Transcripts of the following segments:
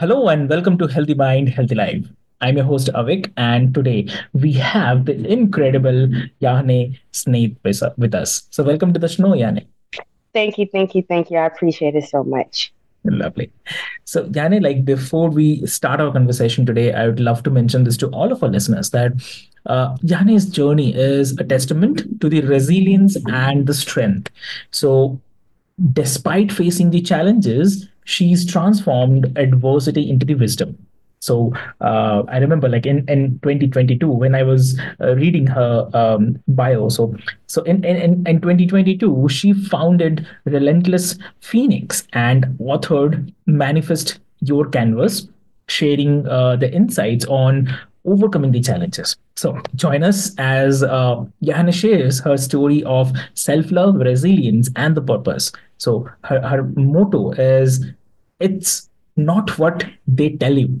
Hello and welcome to Healthy Mind, Healthy Life. I'm your host Avik, and today we have the incredible Yahne Sneed with us. So, welcome to the show, Yahne. Thank you, thank you, thank you. I appreciate it so much. Lovely. So, Yahne, like before we start our conversation today, I would love to mention this to all of our listeners that uh, Yahne's journey is a testament to the resilience and the strength. So, despite facing the challenges, she's transformed adversity into the wisdom so uh, i remember like in, in 2022 when i was uh, reading her um, bio so so in, in, in 2022 she founded relentless phoenix and authored manifest your canvas sharing uh, the insights on overcoming the challenges. So join us as uh, Yahne shares her story of self-love, resilience, and the purpose. So her, her motto is it's not what they tell you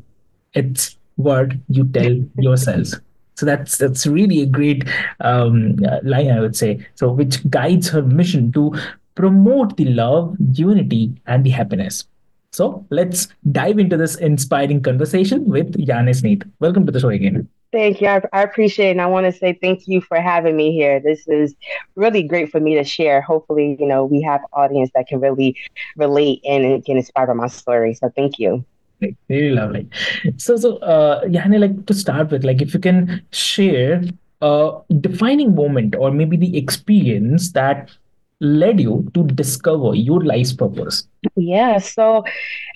it's what you tell yourselves so that's that's really a great um, line i would say so which guides her mission to promote the love unity and the happiness so let's dive into this inspiring conversation with Yahne Sneed. Welcome to the show again. Thank you. I, I, appreciate it. And I want to say thank you for having me here. This is really great for me to share. Hopefully, you know, we have audience that can really relate and get inspired by my story. So thank you. Very lovely. So, so uh, Yahne, like to start with, like if you can share a defining moment or maybe the experience that led you to discover your life's purpose? Yeah, so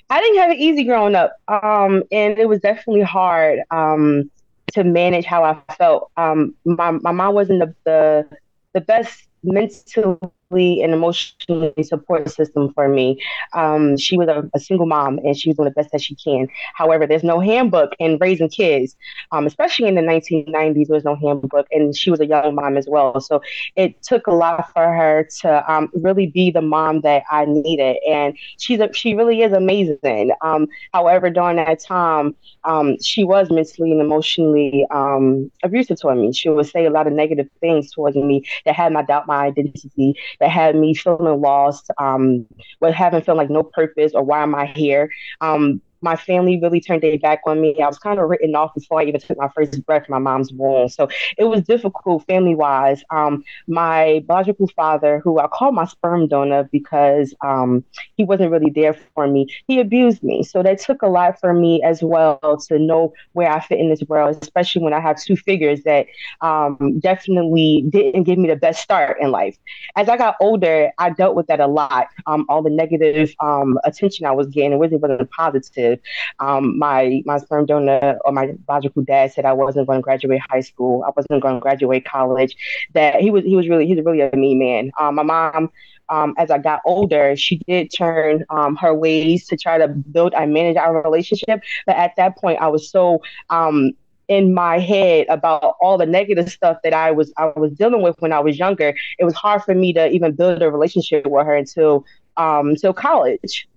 I didn't have it easy growing up, um, and it was definitely hard um, to manage how I felt. Um, my my mom wasn't the the, the best mentally and emotionally support system for me. Um, she was a, a, single mom and she was doing the best that she can. However, there's no handbook in raising kids, um, especially in the 1990s. There was no handbook, and she was a young mom as well. So it took a lot for her to um, really be the mom that I needed, and she's a, she really is amazing. Um, however, during that time, um, she was mentally and emotionally um, abusive toward me. She would say a lot of negative things towards me that had my doubt my identity that had me feeling lost, um, with having feeling like no purpose or why am I here. Um, my family really turned their back on me. I was kind of written off before I even took my first breath from my mom's womb. So it was difficult family wise. Um, my biological father, who I call my sperm donor because um, he wasn't really there for me, he abused me. So that took a lot for me as well to know where I fit in this world, especially when I have two figures that um, definitely didn't give me the best start in life. As I got older, I dealt with that a lot. Um, all the negative um, attention I was getting, it wasn't positive. Um, my my sperm donor or my biological dad said I wasn't going to graduate high school. I wasn't going to graduate college. That he was he was really he's really a mean man. Um, my mom. Um, as I got older, she did turn um, her ways to try to build and manage our relationship. But at that point, I was so um, in my head about all the negative stuff that I was I was dealing with when I was younger. It was hard for me to even build a relationship with her until um, until college.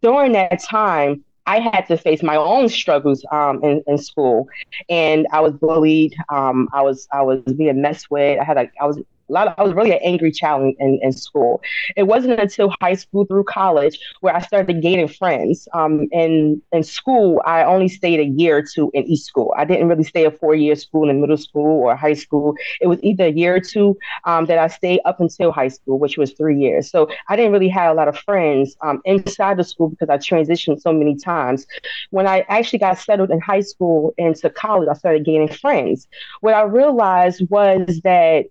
During that time, I had to face my own struggles um, in, in school, and I was bullied. Um, I was I was being messed with. I had like I was a lot of, I was really an angry child in, in, in, school. It wasn't until high school through college where I started gaining friends. Um, in in school, I only stayed a year or two in each school. I didn't really stay a four year school in middle school or high school. It was either a year or two um, that I stayed up until high school, which was three years. So I didn't really have a lot of friends um, inside the school because I transitioned so many times. When I actually got settled in high school into college, I started gaining friends. What I realized was that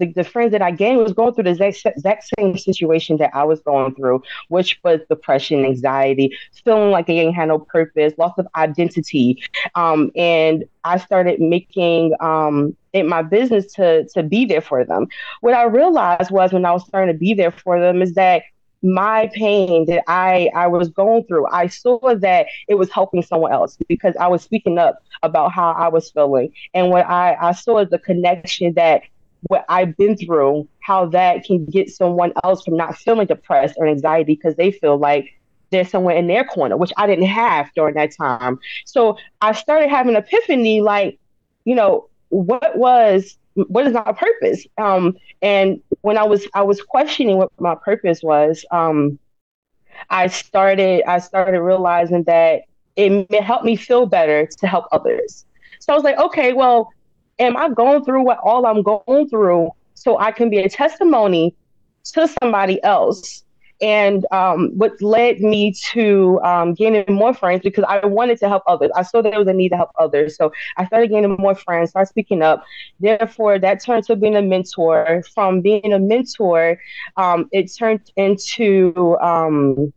the, the friends that I gained was going through the exact, exact same situation that I was going through, which was depression, anxiety, feeling like they didn't have no purpose, loss of identity. Um, and I started making um, it my business to to be there for them. What I realized was when I was starting to be there for them is that my pain that I I was going through, I saw that it was helping someone else because I was speaking up about how I was feeling. And what I, I saw is the connection that what I've been through, how that can get someone else from not feeling depressed or anxiety because they feel like there's someone in their corner, which I didn't have during that time. So I started having an epiphany like, you know, what was what is my purpose? Um, and when I was I was questioning what my purpose was, um, I started I started realizing that it helped me feel better to help others. So I was like, okay, well, am I going through what all I'm going through so I can be a testimony to somebody else? And um, what led me to um, gaining more friends because I wanted to help others. I saw there was a need to help others. So I started gaining more friends, started speaking up. Therefore, that turned to being a mentor. From being a mentor, um, it turned into um,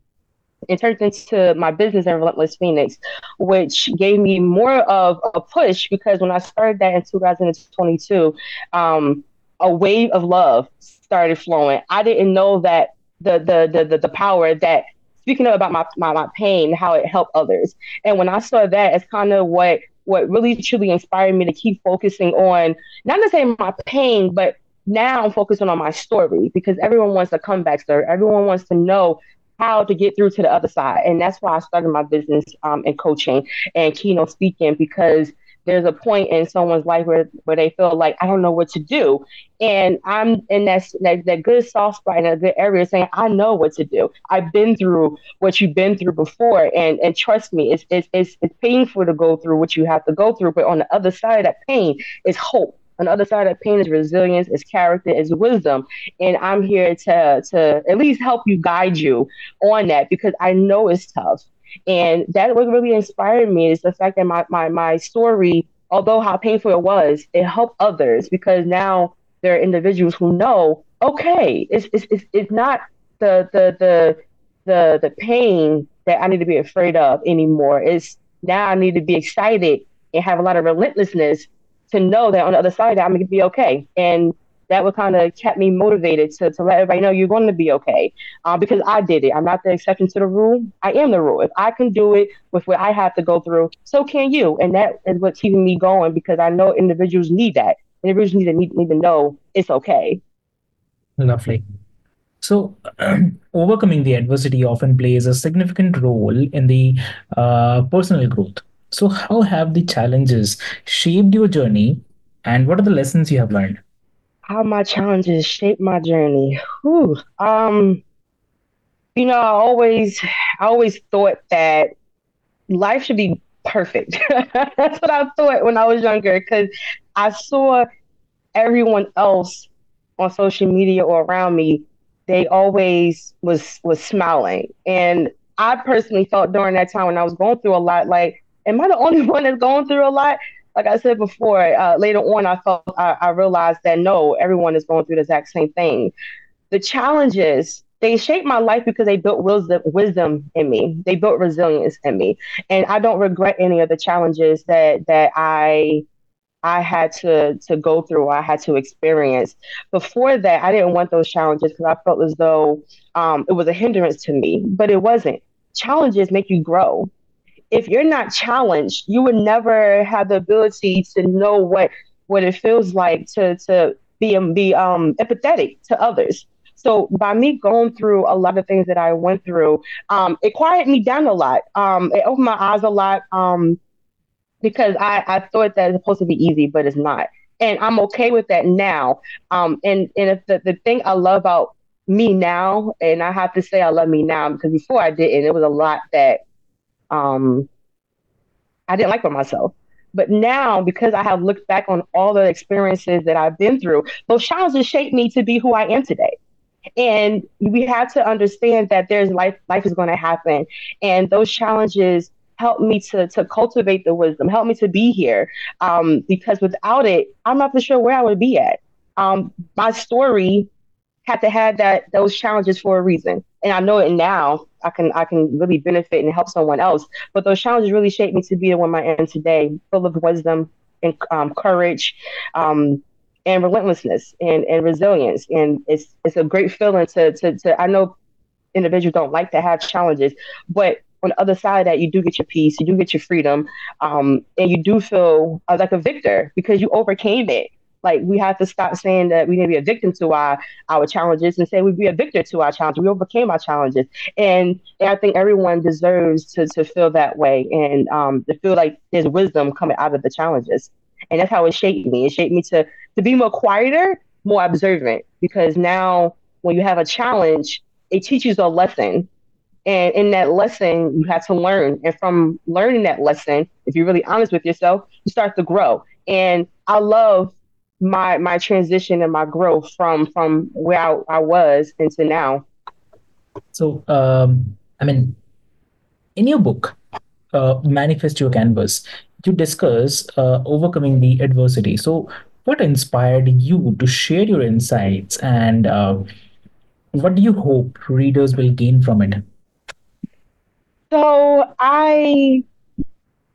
it turned into my business and Relentless Phoenix, which gave me more of a push because when I started that in 2022, um, a wave of love started flowing. I didn't know that the the the the, the power that speaking about my, my my pain, how it helped others. And when I saw that, it's kind of what what really truly inspired me to keep focusing on not necessarily my pain, but now I'm focusing on my story because everyone wants a comeback story. Everyone wants to know how to get through to the other side. And that's why I started my business um, in coaching and keynote speaking because there's a point in someone's life where, where they feel like I don't know what to do. And I'm in that, that, that good soft spot in a good area saying, I know what to do. I've been through what you've been through before. And and trust me, it's, it's, it's, it's painful to go through what you have to go through. But on the other side of that pain is hope on the other side of pain is resilience, is character, is wisdom. And I'm here to to at least help you guide you on that because I know it's tough. And that what really inspired me is the fact that my my my story, although how painful it was, it helped others because now there are individuals who know, okay, it's it's it's, it's not the the the the the pain that I need to be afraid of anymore. It's now I need to be excited and have a lot of relentlessness to know that on the other side I'm gonna be okay. And that would kind of kept me motivated to, to let everybody know you're going to be okay. Uh, because I did it. I'm not the exception to the rule. I am the rule. If I can do it with what I have to go through, so can you. And that is what's keeping me going because I know individuals need that. Individuals need to need, need to know it's okay. Lovely. So, um, overcoming the adversity often plays a significant role in the uh, personal growth. So, how have the challenges shaped your journey, and what are the lessons you have learned? How my challenges shaped my journey. Whew. Um, you know, I always, I always thought that life should be perfect. That's what I thought when I was younger, because I saw everyone else on social media or around me. They always was was smiling, and I personally felt during that time when I was going through a lot, like am I the only one that's going through a lot? Like I said before, uh, later on, I felt I, I realized that no, everyone is going through the exact same thing. The challenges they shaped my life because they built wisdom, wisdom in me. They built resilience in me, and I don't regret any of the challenges that that I I had to to go through. I had to experience. Before that, I didn't want those challenges because I felt as though um, it was a hindrance to me, but it wasn't. Challenges make you grow if you're not challenged, you would never have the ability to know what what it feels like to to be um, be um empathetic to others. So by me going through a lot of things that I went through, um, it quieted me down a lot. Um, it opened my eyes a lot um, because I, I thought that it's supposed to be easy, but it's not. and I'm okay with that now. Um, and and if the, the thing I love about me now, and I have to say I love me now because before I didn't, it was a lot that um I didn't like for myself. But now, because I have looked back on all the experiences that I've been through, those challenges shaped me to be who I am today. And we have to understand that there's life life is going to happen. And those challenges help me to to cultivate the wisdom, help me to be here. Um, because without it, I'm not for sure where I would be at. Um, my story had to have that those challenges for a reason. And I know it now. I can I can really benefit and help someone else. But those challenges really shaped me to be the woman I am today, full of wisdom and um, courage. Um, and relentlessness and, and resilience. And it's it's a great feeling to, to to I know individuals don't like to have challenges, but on the other side of that, you do get your peace, you do get your freedom, um, and you do feel uh, like a victor because you overcame it. Like we have to stop saying that we need to be a victim to our our challenges and say we'd be a victor to our challenges. We overcame our challenges, and, and I think everyone deserves to to feel that way and um, to feel like there's wisdom coming out of the challenges. And that's how it shaped me. It shaped me to to be more quieter, more observant, because now when you have a challenge, it teaches a lesson and in that lesson, you have to learn. And from learning that lesson, if you're really honest with yourself, you start to grow. And I love my my transition and my growth from from where I, I was into now. So, um, I mean, in your book, uh, Manifest Your Canvas, you discuss uh, overcoming the adversity. So, what inspired you to share your insights and uh, what do you hope readers will gain from it? So I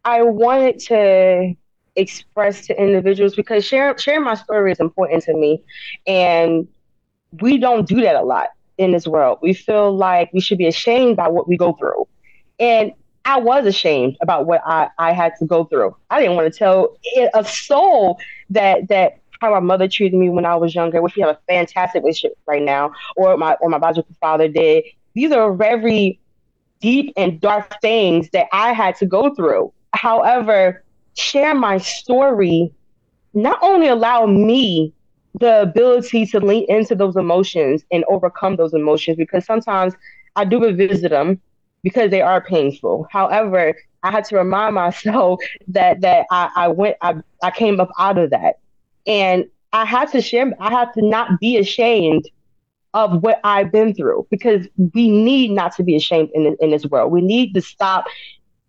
I wanted to express to individuals because sharing my story is important to me, and we don't do that a lot in this world. We feel like we should be ashamed by what we go through, and I was ashamed about what I, I had to go through. I didn't want to tell a soul that that how my mother treated me when I was younger, which we have a fantastic relationship right now, or my or my biological father did. These are very deep and dark things that I had to go through. However, share my story not only allow me the ability to lean into those emotions and overcome those emotions because sometimes I do revisit them because they are painful. However, I had to remind myself that that I, I went I, I came up out of that. And I had to share I had to not be ashamed of what I've been through because we need not to be ashamed in, in this world. We need to stop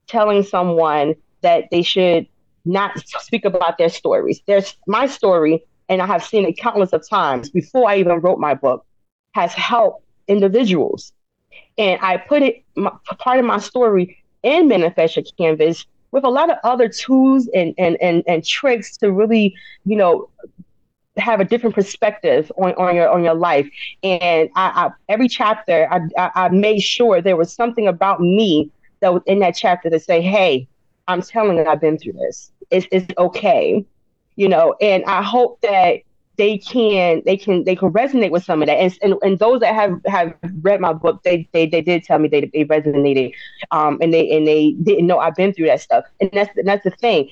telling someone that they should not speak about their stories. There's my story, and I have seen it countless of times before I even wrote my book, has helped individuals. And I put it my, part of my story in Manifest Your Canvas with a lot of other tools and, and, and, and tricks to really, you know, have a different perspective on, on your on your life. And I, I every chapter I, I, I made sure there was something about me that was in that chapter to say, hey, I'm telling you I've been through this. It's it's okay. You know, and I hope that they can they can they can resonate with some of that and, and, and those that have have read my book they they, they did tell me they, they resonated um and they and they didn't know I've been through that stuff and that's that's the thing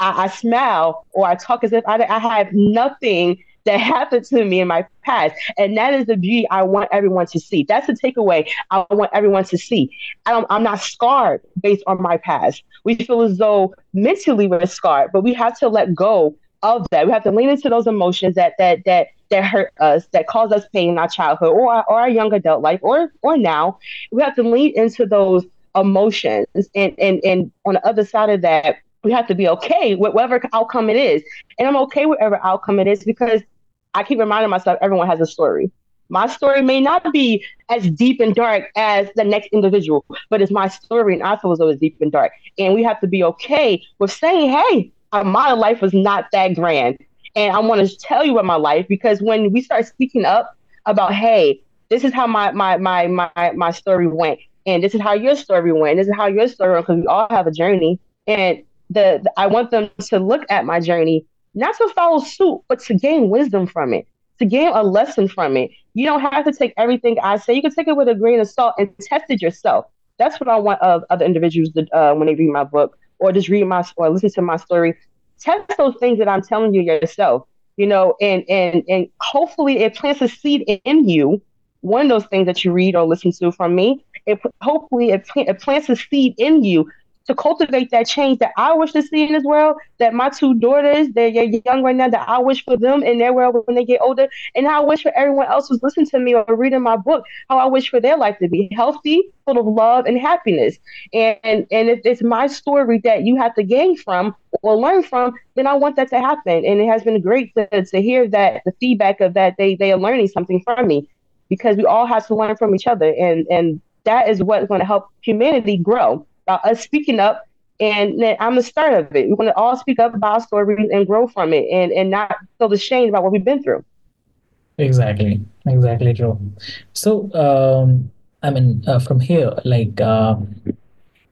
I, I smile or I talk as if I, I have nothing that happened to me in my past. And that is the beauty I want everyone to see. That's the takeaway I want everyone to see. I am not scarred based on my past. We feel as though mentally we're scarred, but we have to let go of that. We have to lean into those emotions that that that that hurt us, that cause us pain in our childhood or our, or our young adult life or or now. We have to lean into those emotions and and and on the other side of that we have to be okay with whatever outcome it is. And I'm okay with whatever outcome it is because I keep reminding myself everyone has a story. My story may not be as deep and dark as the next individual, but it's my story, and I feel as though it's deep and dark. And we have to be okay with saying, "Hey, uh, my life was not that grand," and I want to tell you about my life because when we start speaking up about, "Hey, this is how my my my my my story went," and this is how your story went, this is how your story went, because we all have a journey, and the, the I want them to look at my journey not to follow suit, but to gain wisdom from it, to gain a lesson from it. You don't have to take everything I say. You can take it with a grain of salt and test it yourself. That's what I want of other individuals to, uh, when they read my book or just read my or listen to my story test those things that I'm telling you yourself, you know, and and and hopefully it plants a seed in you. One of those things that you read or listen to from me, it hopefully it, it plants a seed in you to cultivate that change that I wish to see in this world. That my two daughters, they're young right now, that I wish for them in their world when they get older, and I wish for everyone else who's listening to me or reading my book, how I wish for their life to be healthy, full of love and happiness. And and if it's my story that you have to gain from or learn from, then I want that to happen. And it has been great to, to hear that the feedback of that they they are learning something from me because we all have to learn from each other and and that is what's going to help humanity grow about us speaking up and I'm the start of it. We want to all speak up about our stories and grow from it and, and not feel ashamed about what we've been through. Exactly. Exactly true. So, um, I mean, uh, from here, like, uh,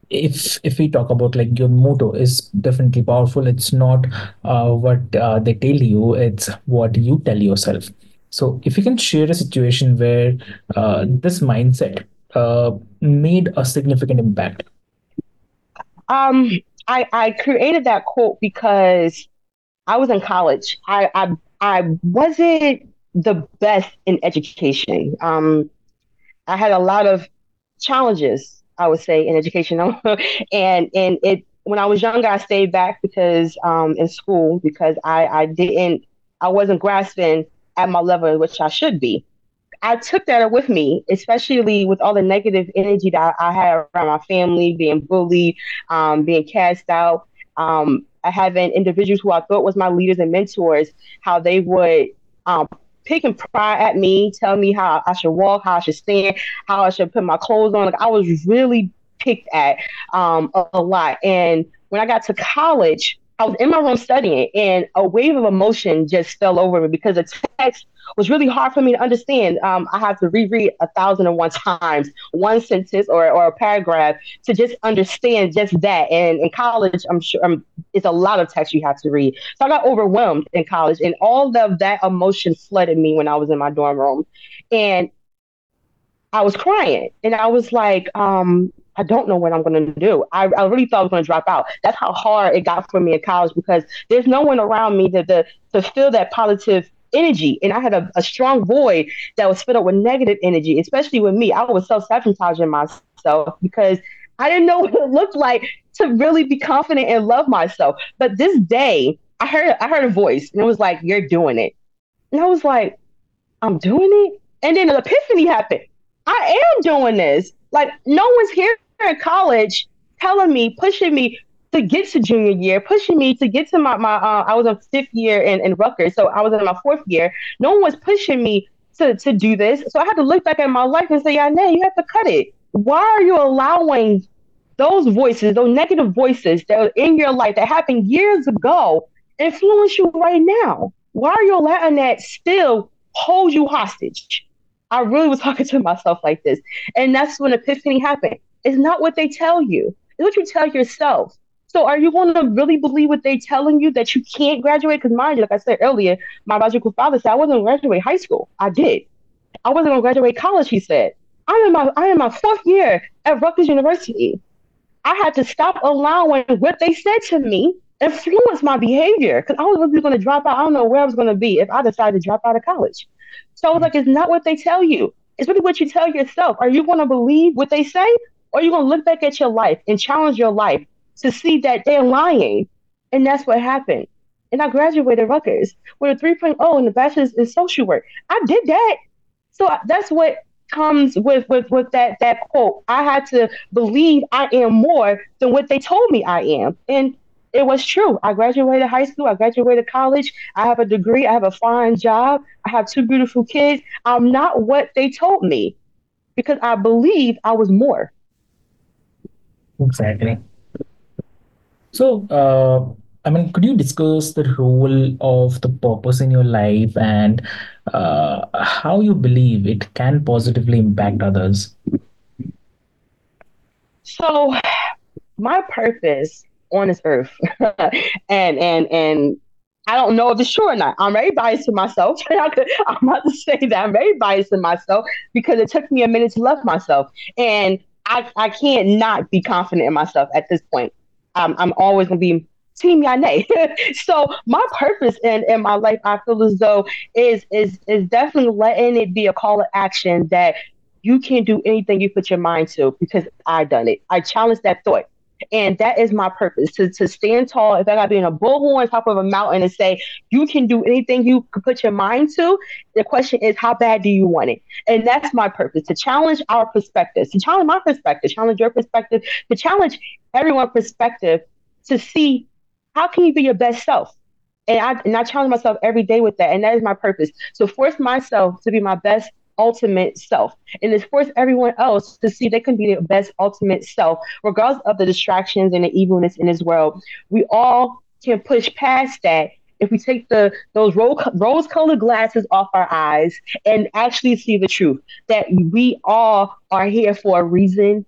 if if we talk about like your motto is definitely powerful it's not uh, what uh, they tell you it's what you tell yourself so if you can share a situation where uh, this mindset uh, made a significant impact um, I, I created that quote because I was in college. I, I, I wasn't the best in education. Um, I had a lot of challenges, I would say, in education. and and it when I was younger, I stayed back because um, in school because I, I didn't I wasn't grasping at my level, which I should be. I took that with me, especially with all the negative energy that I had around my family, being bullied, um, being cast out, um, having individuals who I thought was my leaders and mentors, how they would um, pick and pry at me, tell me how I should walk, how I should stand, how I should put my clothes on. Like I was really picked at um, a, a lot. And when I got to college, I was in my room studying, and a wave of emotion just fell over me because the text was really hard for me to understand. Um, I have to reread a thousand and one times one sentence or, or a paragraph to just understand just that. And in college, I'm sure um, it's a lot of text you have to read. So I got overwhelmed in college, and all of that emotion flooded me when I was in my dorm room, and I was crying, and I was like, um, I don't know what I'm going to do. I, I really thought I was going to drop out. That's how hard it got for me in college because there's no one around me to, to, to feel that positive energy. And I had a, a strong void that was filled up with negative energy, especially with me. I was self sabotaging myself because I didn't know what it looked like to really be confident and love myself. But this day, I heard I heard a voice and it was like, You're doing it. And I was like, I'm doing it. And then an epiphany happened. I am doing this. Like no one's here in college telling me, pushing me, to get to junior year, pushing me to get to my, my uh, I was a fifth year in, in Rutgers, so I was in my fourth year. No one was pushing me to, to do this. So I had to look back at my life and say, yeah, nah, you have to cut it. Why are you allowing those voices, those negative voices that are in your life that happened years ago, influence you right now? Why are you letting that still hold you hostage? I really was talking to myself like this. And that's when epiphany happened. It's not what they tell you. It's what you tell yourself. So are you going to really believe what they're telling you that you can't graduate? Because mind you, like I said earlier, my biological father said I wasn't going to graduate high school. I did. I wasn't going to graduate college. He said I'm in my I'm in my fourth year at Rutgers University. I had to stop allowing what they said to me influence my behavior because I was really going to drop out. I don't know where I was going to be if I decided to drop out of college. So I was like, it's not what they tell you. It's really what you tell yourself. Are you going to believe what they say? Or are you going to look back at your life and challenge your life to see that they're lying. And that's what happened. And I graduated Rutgers with a 3.0 in the bachelor's in social work. I did that. So that's what comes with, with, with that, that quote. I had to believe I am more than what they told me I am. And it was true. I graduated high school. I graduated college. I have a degree. I have a fine job. I have two beautiful kids. I'm not what they told me because I believe I was more. Exactly. So, uh, I mean, could you discuss the role of the purpose in your life and uh, how you believe it can positively impact others? So, my purpose on this earth, and and and I don't know if it's true or not. I'm very biased to myself. I'm about to say that I'm very biased to myself because it took me a minute to love myself, and I I can't not be confident in myself at this point. I'm always going to be Team Yahne. so my purpose in, in my life, I feel as though is is is definitely letting it be a call to action that you can do anything you put your mind to because I done it. I challenge that thought. And that is my purpose to, to stand tall. If I got to be in a bullhorn on top of a mountain and say, you can do anything you can put your mind to, the question is, how bad do you want it? And that's my purpose to challenge our perspectives, to challenge my perspective, challenge your perspective, to challenge everyone's perspective to see how can you be your best self? And I, and I challenge myself every day with that. And that is my purpose. To force myself to be my best ultimate self. And it's force everyone else to see they can be their best ultimate self, regardless of the distractions and the evilness in this world. We all can push past that if we take the those rose colored glasses off our eyes and actually see the truth that we all are here for a reason.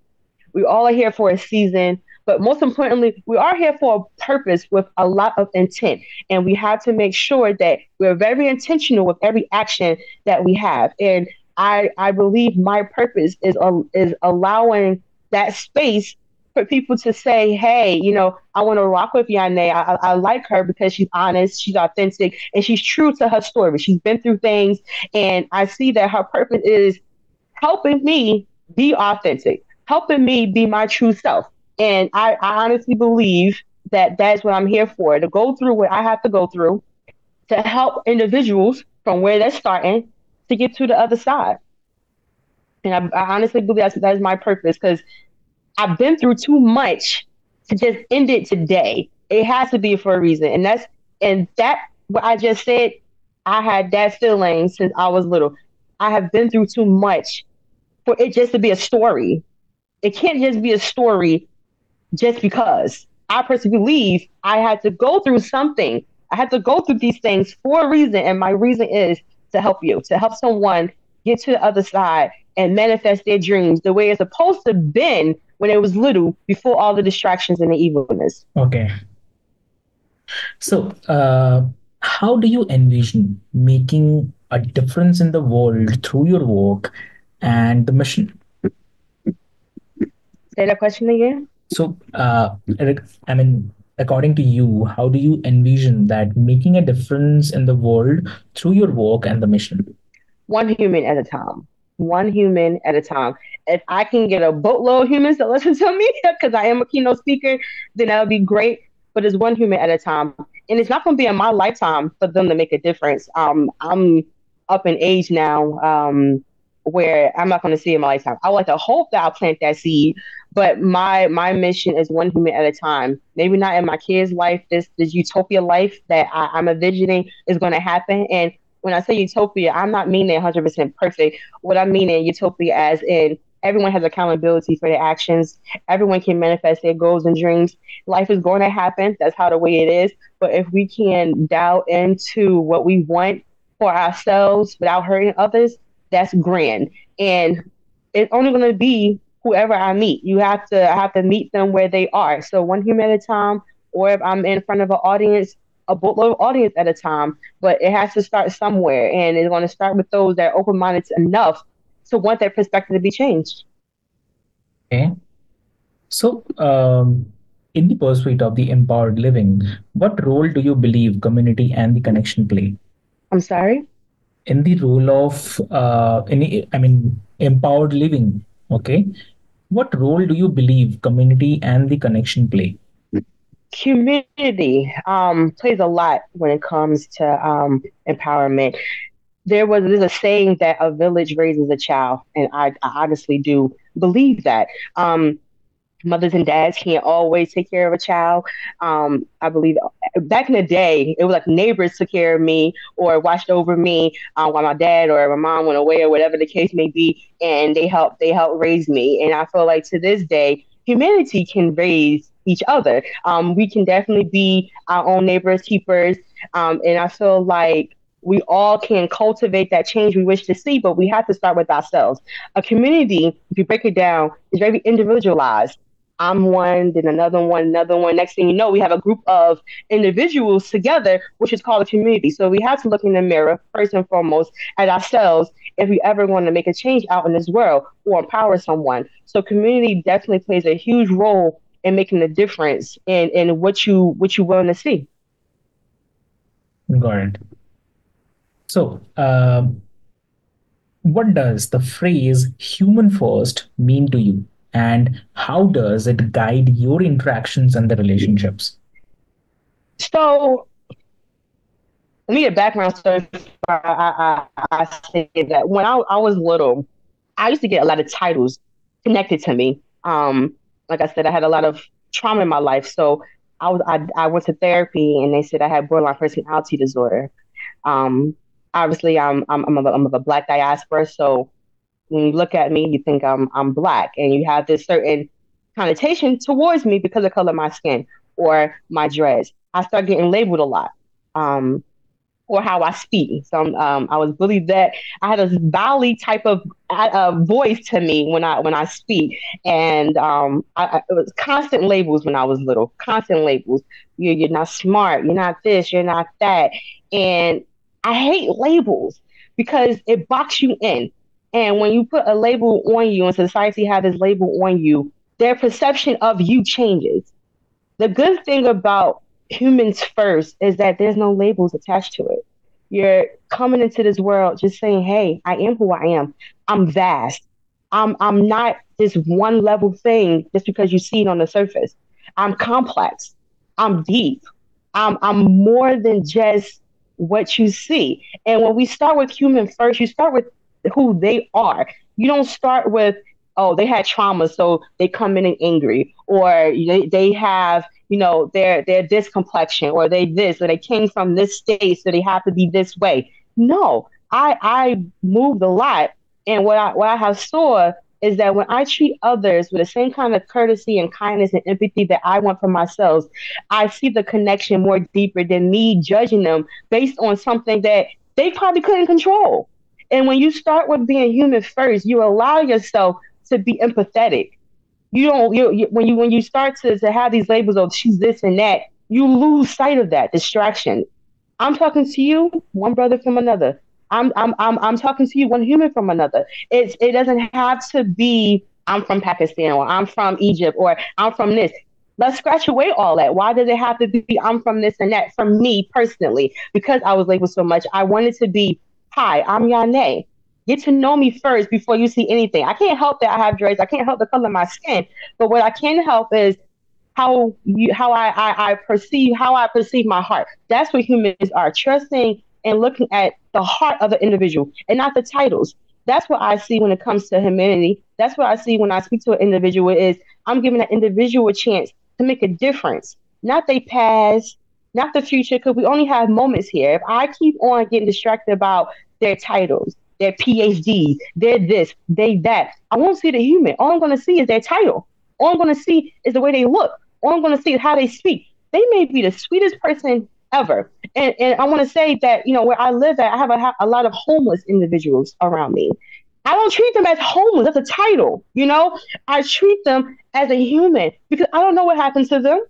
We all are here for a season. But most importantly, we are here for a purpose with a lot of intent. And we have to make sure that we're very intentional with every action that we have. And I I believe my purpose is uh, is allowing that space for people to say, hey, you know, I want to rock with Yahne. I, I like her because she's honest, she's authentic, and she's true to her story. She's been through things, and I see that her purpose is helping me be authentic, helping me be my true self. And I, I honestly believe that that's what I'm here for to go through what I have to go through to help individuals from where they're starting to get to the other side. And I, I honestly believe that's that is my purpose because I've been through too much to just end it today. It has to be for a reason, and that's and that what I just said. I had that feeling since I was little. I have been through too much for it just to be a story. It can't just be a story just because. I personally believe I had to go through something. I had to go through these things for a reason, and my reason is to help you, to help someone get to the other side and manifest their dreams the way it's supposed to have been when it was little before all the distractions and the evilness. Okay. So, uh, how do you envision making a difference in the world through your work and the mission? Say that question again. So, uh, I mean, according to you, how do you envision that making a difference in the world through your work and the mission? One human at a time. One human at a time. If I can get a boatload of humans to listen to me, because I am a keynote speaker, then that would be great. But it's one human at a time. And it's not going to be in my lifetime for them to make a difference. Um, I'm up in age now. Um, where I'm not going to see in my lifetime. I like to hope that I'll plant that seed, but my my mission is one human at a time. Maybe not in my kids' life, this this utopia life that I, I'm envisioning is going to happen. And when I say utopia, I'm not meaning 100% perfect. What I mean in utopia as in everyone has accountability for their actions. Everyone can manifest their goals and dreams. Life is going to happen. That's how the way it is. But if we can dial into what we want for ourselves without hurting others, that's grand. And it's only going to be whoever I meet. You have to I have to meet them where they are. So one human at a time, or if I'm in front of an audience, a boatload of audience at a time. But it has to start somewhere, and it's going to start with those that are open minded enough to want their perspective to be changed. Okay. So, um, in the pursuit of the empowered living, what role do you believe community and the connection play? I'm sorry in the role of uh, any, I mean, empowered living. Okay, what role do you believe community and the connection play? Community um, plays a lot when it comes to um, empowerment. There was there's a saying that a village raises a child, and I, I honestly do believe that. Um, mothers and dads can't always take care of a child. Um, I believe back in the day, it was like neighbors took care of me or watched over me uh, while my dad or my mom went away or whatever the case may be, and they helped they helped raise me. And I feel like to this day, humanity can raise each other. Um, we can definitely be our own neighbors, keepers, um, and I feel like we all can cultivate that change we wish to see, but we have to start with ourselves. A community, if you break it down, is very individualized. I'm one, then another one, another one. Next thing you know, we have a group of individuals together, which is called a community. So we have to look in the mirror first and foremost at ourselves if we ever want to make a change out in this world or empower someone. So community definitely plays a huge role in making a difference in in what you what you willing to see. Got. So, um, what does the phrase human first mean to you? And how does it guide your interactions and the relationships? So, let me get background story I, I, I, say that when I, I was little, I used to get a lot of titles connected to me. Um, like I said, I had a lot of trauma in my life. So I was I, I went to therapy and they said I had borderline personality disorder. Um, obviously I'm I'm I'm of, a, I'm of a black diaspora, so when you look at me, you think I'm I'm black, and you have this certain connotation towards me because of color of my skin or my dress. I start getting labeled a lot. Um, or how I speak. So um, I was bullied that I had a valley type of uh, voice to me when I when I speak, and um, I, I, it was constant labels when I was little. Constant labels. You're you're not smart. You're not this. You're not that. And I hate labels because it boxes you in. And when you put a label on you and society has this label on you, their perception of you changes. The good thing about humans first is that there's no labels attached to it. You're coming into this world just saying, "Hey, I am who I am. I'm vast. I'm I'm not this one level thing just because you see it on the surface. I'm complex. I'm deep. I'm I'm more than just what you see. And when we start with human first, you start with who they are. You don't start with, oh, they had trauma, so they come in and angry, or they, they have, you know, they're they're this complexion, or they this, or they came from this state, so they have to be this way. No, I I moved a lot, and what I what I have saw is that when I treat others with the same kind of courtesy and kindness and empathy that I want for myself, I see the connection more deeper than me judging them based on something that they probably couldn't control. And when you start with being human first, you allow yourself to be empathetic. You don't you, you when you when you start to, to have these labels of she's this and that, you lose sight of that distraction. I'm talking to you, one brother from another. I'm I'm I'm I'm talking to you one human from another. It's it doesn't have to be I'm from Pakistan or I'm from Egypt or I'm from this. Let's scratch away all that. Why does it have to be I'm from this and that? For me personally, because I was labeled so much, I wanted to be, hi, I'm Yahne. Get to know me first before you see anything. I can't help that I have dreads. I can't help the color of my skin. But what I can help is how you how I, I, I perceive how I perceive my heart. That's what humans are. Trusting and looking at the heart of the individual and not the titles. That's what I see when it comes to humanity. That's what I see when I speak to an individual is I'm giving that individual a chance to make a difference, not they past, not the future, because we only have moments here. If I keep on getting distracted about their titles, their PhDs, their this, they that, I won't see the human. All I'm going to see is their title. All I'm going to see is the way they look. All I'm going to see is how they speak. They may be the sweetest person ever. And, and I want to say that, you know, where I live at, I have a, a lot of homeless individuals around me. I don't treat them as homeless. That's a title, you know? I treat them as a human because I don't know what happens to them.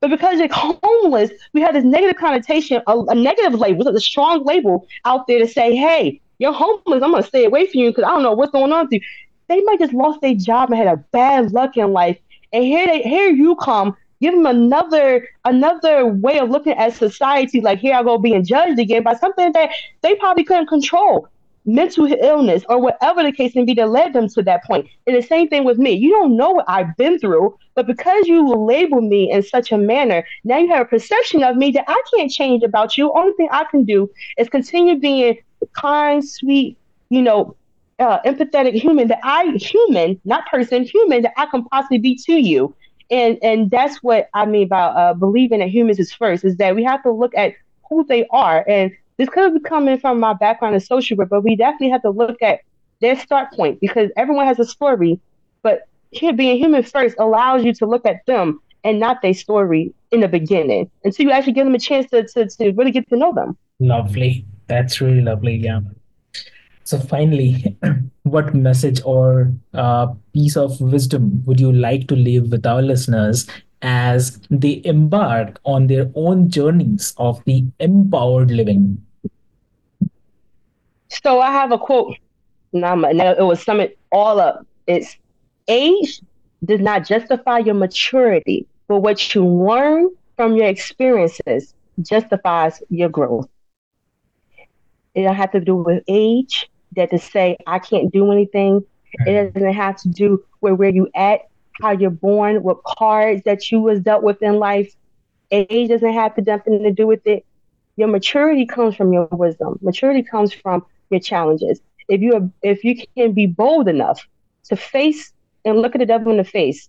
But because they're homeless, we have this negative connotation, a, a negative label, a strong label out there to say, hey, you're homeless. I'm going to stay away from you because I don't know what's going on with you. They might just lost their job and had a bad luck in life. And here they here you come give them another another way of looking at society. Like here I go being judged again by something that they probably couldn't control, mental illness or whatever the case may be that led them to that point. And the same thing with me. You don't know what I've been through, but because you label me in such a manner, now you have a perception of me that I can't change about you. Only thing I can do is continue being kind, sweet, you know, uh, empathetic human that I human, not person, human that I can possibly be to you and and that's what I mean about uh, believing that humans is first is that we have to look at who they are, and this could be coming from my background as social work, but we definitely have to look at their start point because everyone has a story, but being human first allows you to look at them and not their story in the beginning until you actually give them a chance to, to, to really get to know them. Lovely. That's really lovely. Yeah. So finally, what message or uh, piece of wisdom would you like to leave with our listeners as they embark on their own journeys of the empowered living? So I have a quote. It was sum it all up. It's age does not justify your maturity, but what you learn from your experiences justifies your growth. It don't have to do with age, that to say I can't do anything. It doesn't have to do with where you at, how you're born, what cards that you was dealt with in life. Age doesn't have to nothing to do with it. Your maturity comes from your wisdom. Maturity comes from your challenges. If you are, if you can be bold enough to face and look at the devil in the face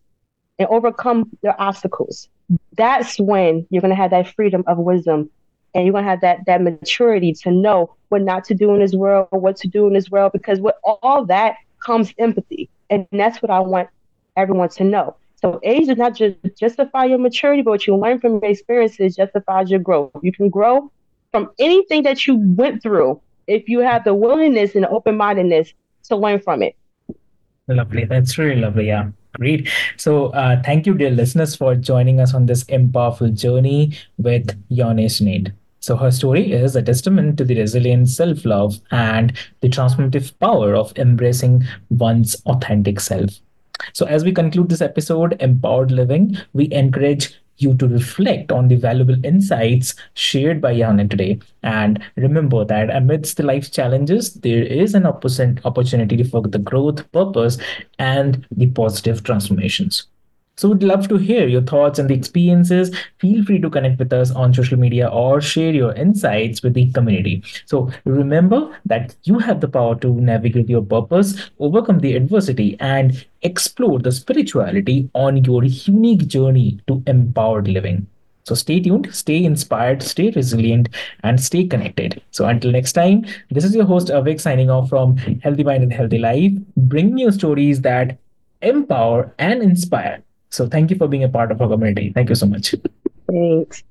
and overcome their obstacles, that's when you're gonna have that freedom of wisdom and you're gonna have that that maturity to know what not to do in this world, what to do in this world, because with all that comes empathy, and that's what I want everyone to know. So age does not just justify your maturity, but what you learn from your experiences justifies your growth. You can grow from anything that you went through if you have the willingness and open mindedness to learn from it. Lovely. That's really lovely. Yeah. Great. So, uh, thank you, dear listeners, for joining us on this empowerful journey with Yahne Sneed. So, her story is a testament to the resilient self love and the transformative power of embracing one's authentic self. So, as we conclude this episode, Empowered Living, we encourage you to reflect on the valuable insights shared by Yahne today. And remember that amidst the life's challenges, there is an opportunity for the growth, purpose, and the positive transformations. So we'd love to hear your thoughts and the experiences. Feel free to connect with us on social media or share your insights with the community. So remember that you have the power to navigate your purpose, overcome the adversity, and explore the spirituality on your unique journey to empowered living. So stay tuned, stay inspired, stay resilient, and stay connected. So until next time, this is your host Avik signing off from Healthy Mind and Healthy Life, Bring you stories that empower and inspire so thank you for being a part of our community. Thank you so much. Thanks.